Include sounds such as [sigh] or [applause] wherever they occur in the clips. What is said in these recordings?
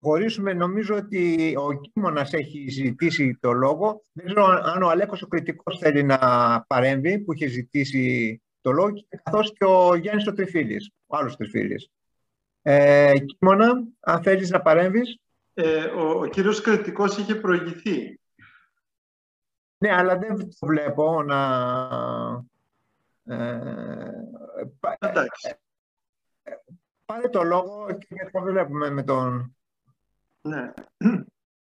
προχωρήσουμε. Νομίζω ότι ο Κίμωνας έχει ζητήσει το λόγο. Δεν ξέρω αν ο Αλέκος ο κριτικός θέλει να παρέμβει, που είχε ζητήσει το λόγο, καθώς και ο Γιάννης ο Τριφίλης, ο άλλος Τριφίλης. Ε, Κίμωνα, αν θέλεις να παρέμβεις. Ε, ο, ο κύριος κριτικός είχε προηγηθεί. Ναι, αλλά δεν το βλέπω να... Ε, Εντάξει. Πάρε το λόγο και θα βλέπουμε με τον... Ναι.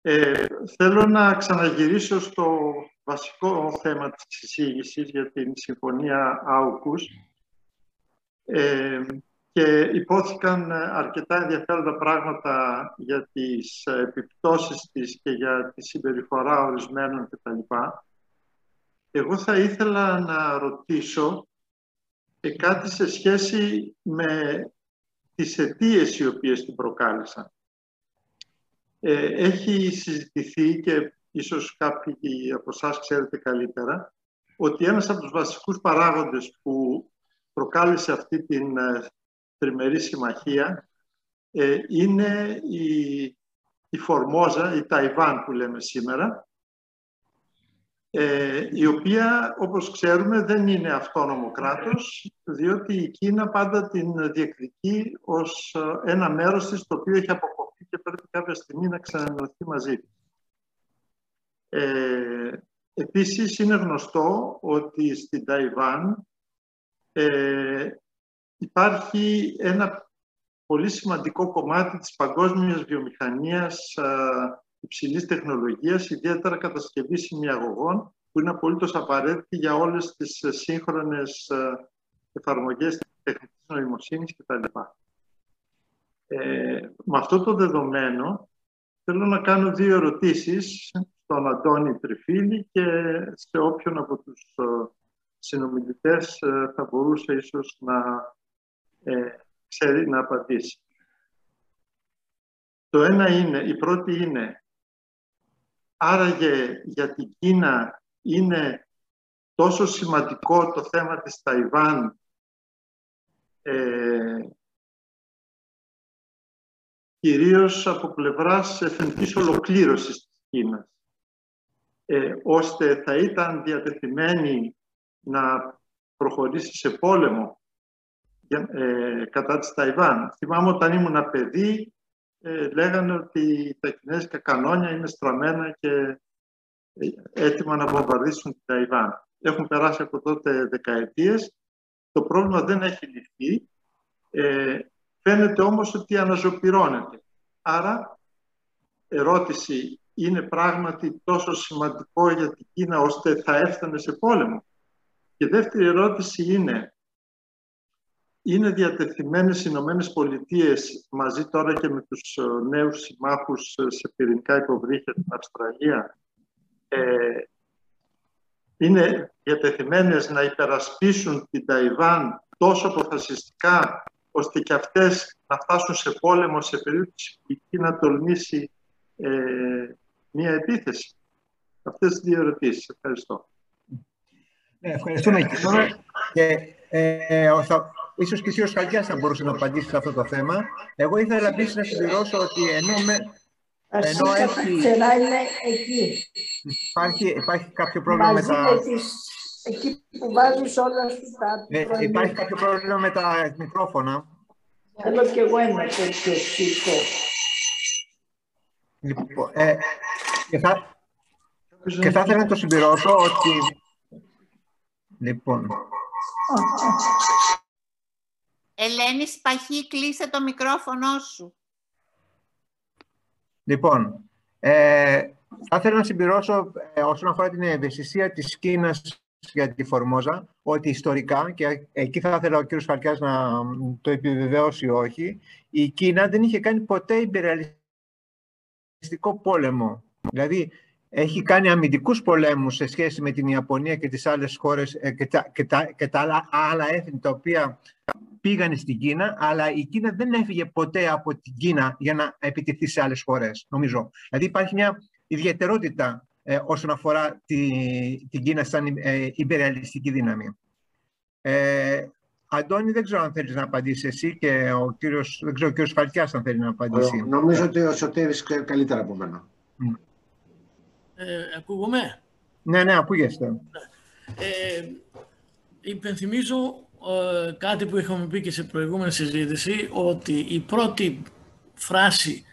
Ε, θέλω να ξαναγυρίσω στο βασικό θέμα της συζήτησης για την Συμφωνία Άουκους ε, και υπόθηκαν αρκετά ενδιαφέροντα πράγματα για τις επιπτώσεις της και για τη συμπεριφορά ορισμένων κτλ. Εγώ θα ήθελα να ρωτήσω κάτι σε σχέση με τις αιτίες οι οποίες την προκάλεσαν. Ε, έχει συζητηθεί και ίσως κάποιοι από εσάς ξέρετε καλύτερα ότι ένας από τους βασικούς παράγοντες που προκάλεσε αυτή την ε, τριμερή συμμαχία ε, είναι η, η Φορμόζα, η Ταϊβάν που λέμε σήμερα ε, η οποία, όπως ξέρουμε, δεν είναι αυτόνομο κράτος, διότι η Κίνα πάντα την διεκδικεί ως ε, ένα μέρος της, το οποίο έχει αποκοπεί και πρέπει κάποια στιγμή να ξανανοηθεί μαζί της. Ε, επίσης, είναι γνωστό ότι στην Ταϊβάν ε, υπάρχει ένα πολύ σημαντικό κομμάτι της παγκόσμιας βιομηχανίας υψηλής τεχνολογίας, ιδιαίτερα κατασκευής σημειαγωγών, που είναι απολύτως απαραίτητη για όλες τις ε, σύγχρονες ε, εφαρμογές της τεχνικής νοημοσύνης κτλ. Ε, με αυτό το δεδομένο, θέλω να κάνω δύο ερωτήσεις στον Αντώνη Τριφίλη και σε όποιον από τους ε, συνομιλητές θα μπορούσε ίσως να ε, ξέρει να απαντήσει. Το ένα είναι, η πρώτη είναι Άραγε για την Κίνα είναι τόσο σημαντικό το θέμα της Ταϊβάν ε, κυρίως από πλευράς εθνικής ολοκλήρωσης της Κίνας, ε, ώστε θα ήταν διατεθειμένη να προχωρήσει σε πόλεμο ε, κατά της Ταϊβάν. Θυμάμαι όταν ήμουν παιδί, ε, λέγανε ότι τα κινέζικα κανόνια είναι στραμμένα και ε, έτοιμα να βομβαρδίσουν την Ταϊβάν. Έχουν περάσει από τότε δεκαετίες. Το πρόβλημα δεν έχει λυθεί. Ε, φαίνεται όμως ότι αναζωπυρώνεται. Άρα, ερώτηση, είναι πράγματι τόσο σημαντικό για την Κίνα ώστε θα έφτανε σε πόλεμο. Και δεύτερη ερώτηση είναι, είναι διατεθειμένες οι Ηνωμένες Πολιτείες μαζί τώρα και με τους ε, νέους συμμάχους ε, σε πυρηνικά υποβρύχια την Αυστραλία ε, είναι διατεθειμένες να υπερασπίσουν την Ταϊβάν τόσο αποφασιστικά ώστε και αυτές να φτάσουν σε πόλεμο σε περίπτωση που η Κίνα τολμήσει ε, μία επίθεση. Αυτές τις δύο ερωτήσεις. Ευχαριστώ. Ναι, ευχαριστούμε και ε, Ίσως και ο Χαλκιάς θα μπορούσε να απαντήσει σε αυτό το θέμα. Εγώ ήθελα επίσης να συμπληρώσω ότι ενώ, με, ενώ έχει... είναι εκεί. Υπάρχει, υπάρχει κάποιο πρόβλημα με τα... εκεί που βάζεις όλα τα... Ε, υπάρχει κάποιο πρόβλημα με τα μικρόφωνα; Θέλω και εγώ ένα τέτοιο σήκω. Λοιπόν, ε, και, θα, και θα ήθελα να το συμπληρώσω ότι... Λοιπόν... Ελένη Σπαχή, κλείσε το μικρόφωνο σου. Λοιπόν, ε, θα ήθελα να συμπληρώσω ε, όσον αφορά την ευαισθησία της Κίνας για τη Φορμόζα, ότι ιστορικά, και εκεί θα ήθελα ο κύριος Φαρκιάς να το επιβεβαιώσει ή όχι, η Κίνα δεν είχε κάνει ποτέ υπεραλιστικό πόλεμο. Δηλαδή, έχει κάνει αμυντικούς πολέμους σε σχέση με την Ιαπωνία και τις άλλες χώρες ε, και, τα, και, τα, και τα άλλα, άλλα έθνη τα οποία πήγανε στην Κίνα, αλλά η Κίνα δεν έφυγε ποτέ από την Κίνα για να επιτεθεί σε άλλες χώρες, νομίζω. Δηλαδή υπάρχει μια ιδιαιτερότητα ε, όσον αφορά τη, την Κίνα σαν ε, υπερεαλιστική δύναμη. Ε, Αντώνη, δεν ξέρω αν θέλεις να απαντήσεις εσύ και ο κύριος, δεν ξέρω, ο κύριος Φαλκιάς αν θέλει να απαντήσει. Νομίζω ότι ο Σωτήρης ξέρει καλύτερα από μένα. Ε, ακούγομαι; Ναι, ναι, ακούγεστε. Ε, υπενθυμίζω ε, κάτι που είχαμε πει και σε προηγούμενη συζήτηση, ότι η πρώτη φράση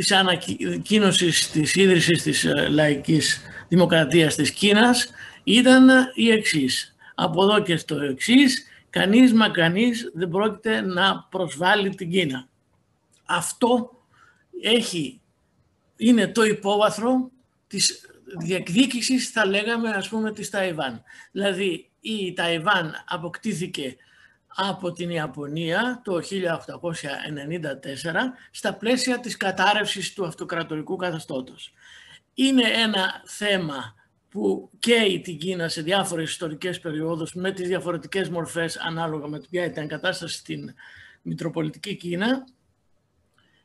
της ανακοίνωσης της ίδρυσης της ε, λαϊκής δημοκρατίας της Κίνας ήταν η εξής. Από εδώ και στο εξής, κανείς μα κανείς δεν πρόκειται να προσβάλλει την Κίνα. Αυτό έχει, είναι το υπόβαθρο της διεκδίκησης, θα λέγαμε, ας πούμε, της Ταϊβάν. Δηλαδή, η Ταϊβάν αποκτήθηκε από την Ιαπωνία το 1894 στα πλαίσια της κατάρρευσης του αυτοκρατορικού καθεστώτος. Είναι ένα θέμα που καίει την Κίνα σε διάφορες ιστορικές περιόδους με τις διαφορετικές μορφές ανάλογα με ποια ήταν η κατάσταση στην Μητροπολιτική Κίνα.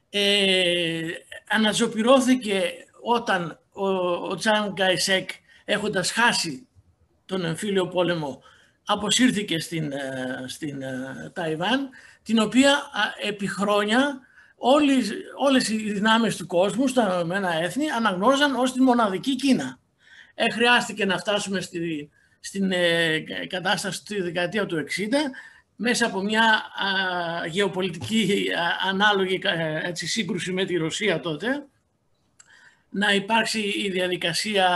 Ε, αναζωπηρώθηκε όταν ο, ο Τσάν Γκάισεκ έχοντας χάσει τον εμφύλιο πόλεμο αποσύρθηκε στην, ε, στην ε, Ταϊβάν την οποία επί χρόνια όλες, όλες οι δυνάμεις του κόσμου στα Ηνωμένα Έθνη αναγνώριζαν ως τη μοναδική Κίνα. Ε, χρειάστηκε να φτάσουμε στη, στην ε, κατάσταση τη δεκαετία του 60 μέσα από μια α, γεωπολιτική α, ανάλογη έτσι, σύγκρουση με τη Ρωσία τότε να υπάρξει η διαδικασία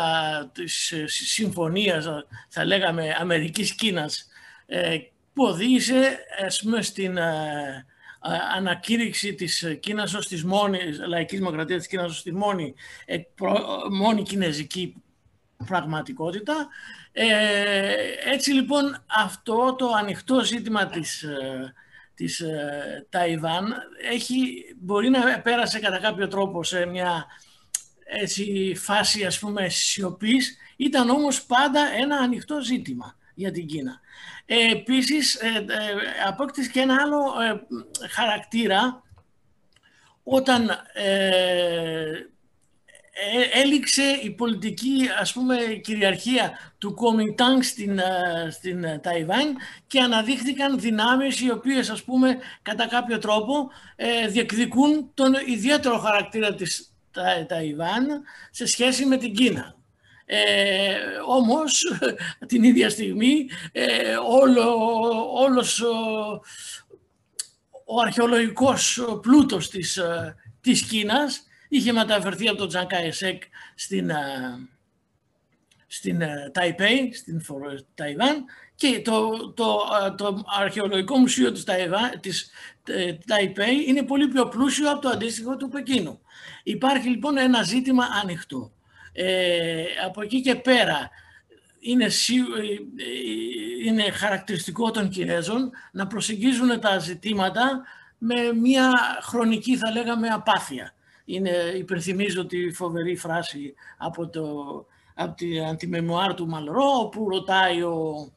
της ε, συμφωνίας, θα λέγαμε, Αμερικής-Κίνας, ε, που οδήγησε πούμε, στην ε, ανακήρυξη της Κίνας ως της μόνης, λαϊκής δημοκρατίας της Κίνας ως τη μόνη, μόνη κινέζικη πραγματικότητα. έτσι λοιπόν αυτό το ανοιχτό ζήτημα της, της Ταϊβάν έχει, μπορεί να πέρασε κατά κάποιο τρόπο σε μια έτσι, φάση ας πούμε σιωπής, ήταν όμως πάντα ένα ανοιχτό ζήτημα για την Κίνα. Ε, επίσης, ε, ε, απόκτησε και ένα άλλο ε, χαρακτήρα όταν ε, έληξε η πολιτική ας πούμε κυριαρχία του Κομιτάνγκ στην, στην Ταϊβάν και αναδείχθηκαν δυνάμεις οι οποίες ας πούμε κατά κάποιο τρόπο διεκδικούν τον ιδιαίτερο χαρακτήρα της τα, Ταϊβάν σε σχέση με την Κίνα. Ε, όμως [laughs] την ίδια στιγμή ε, όλο, όλος ο, ο αρχαιολογικός πλούτος της, ε, της Κίνας είχε μεταφερθεί από τον Τζανκάι στην, ε, στην Ταϊπέη, στην Ταϊβάν και το, το, το αρχαιολογικό μουσείο της, Ταϊβάν, της Ταϊπέη είναι πολύ πιο πλούσιο από το αντίστοιχο του Πεκίνου. Υπάρχει λοιπόν ένα ζήτημα ανοιχτό. Ε, από εκεί και πέρα είναι, ε, είναι χαρακτηριστικό των Κινέζων να προσεγγίζουν τα ζητήματα με μια χρονική θα λέγαμε απάθεια. Είναι, υπενθυμίζω τη φοβερή φράση από, το, από την αντιμεμουάρ του Μαλρό όπου ρωτάει ο,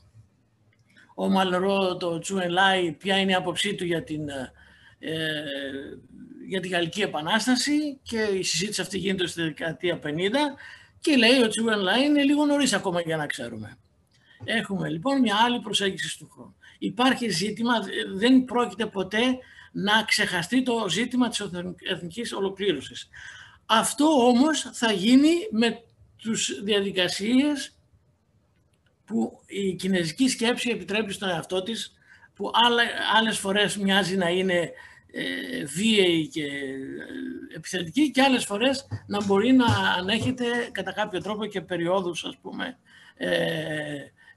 ο Μαλρό το Τσουεν Λάι ποια είναι η άποψή του για την ε, για τη Γαλλική Επανάσταση και η συζήτηση αυτή γίνεται στη δεκαετία 50 και λέει ότι η Λάι είναι λίγο νωρίς ακόμα για να ξέρουμε. Έχουμε λοιπόν μια άλλη προσέγγιση του χρόνου. Υπάρχει ζήτημα, δεν πρόκειται ποτέ να ξεχαστεί το ζήτημα της εθνικής ολοκλήρωσης. Αυτό όμως θα γίνει με τους διαδικασίες που η κινέζικη σκέψη επιτρέπει στον εαυτό της, που άλλες φορές μοιάζει να είναι ε, βίαιη και ε, επιθετική και άλλες φορές να μπορεί να ανέχεται κατά κάποιο τρόπο και περιόδους ας πούμε ε,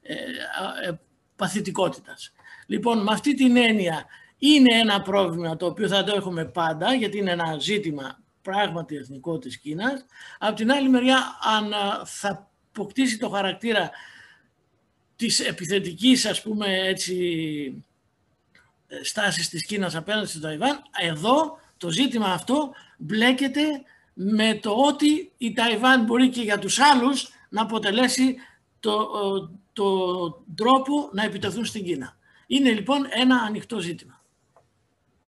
ε, παθητικότητας. Λοιπόν, με αυτή την έννοια είναι ένα πρόβλημα το οποίο θα το έχουμε πάντα γιατί είναι ένα ζήτημα πράγματι εθνικό της Κίνας. Από την άλλη μεριά, αν θα αποκτήσει το χαρακτήρα της επιθετικής, ας πούμε, έτσι, στάσεις της Κίνας απέναντι στην Ταϊβάν, εδώ το ζήτημα αυτό μπλέκεται με το ότι η Ταϊβάν μπορεί και για τους άλλους να αποτελέσει το, το τρόπο να επιτεθούν στην Κίνα. Είναι λοιπόν ένα ανοιχτό ζήτημα.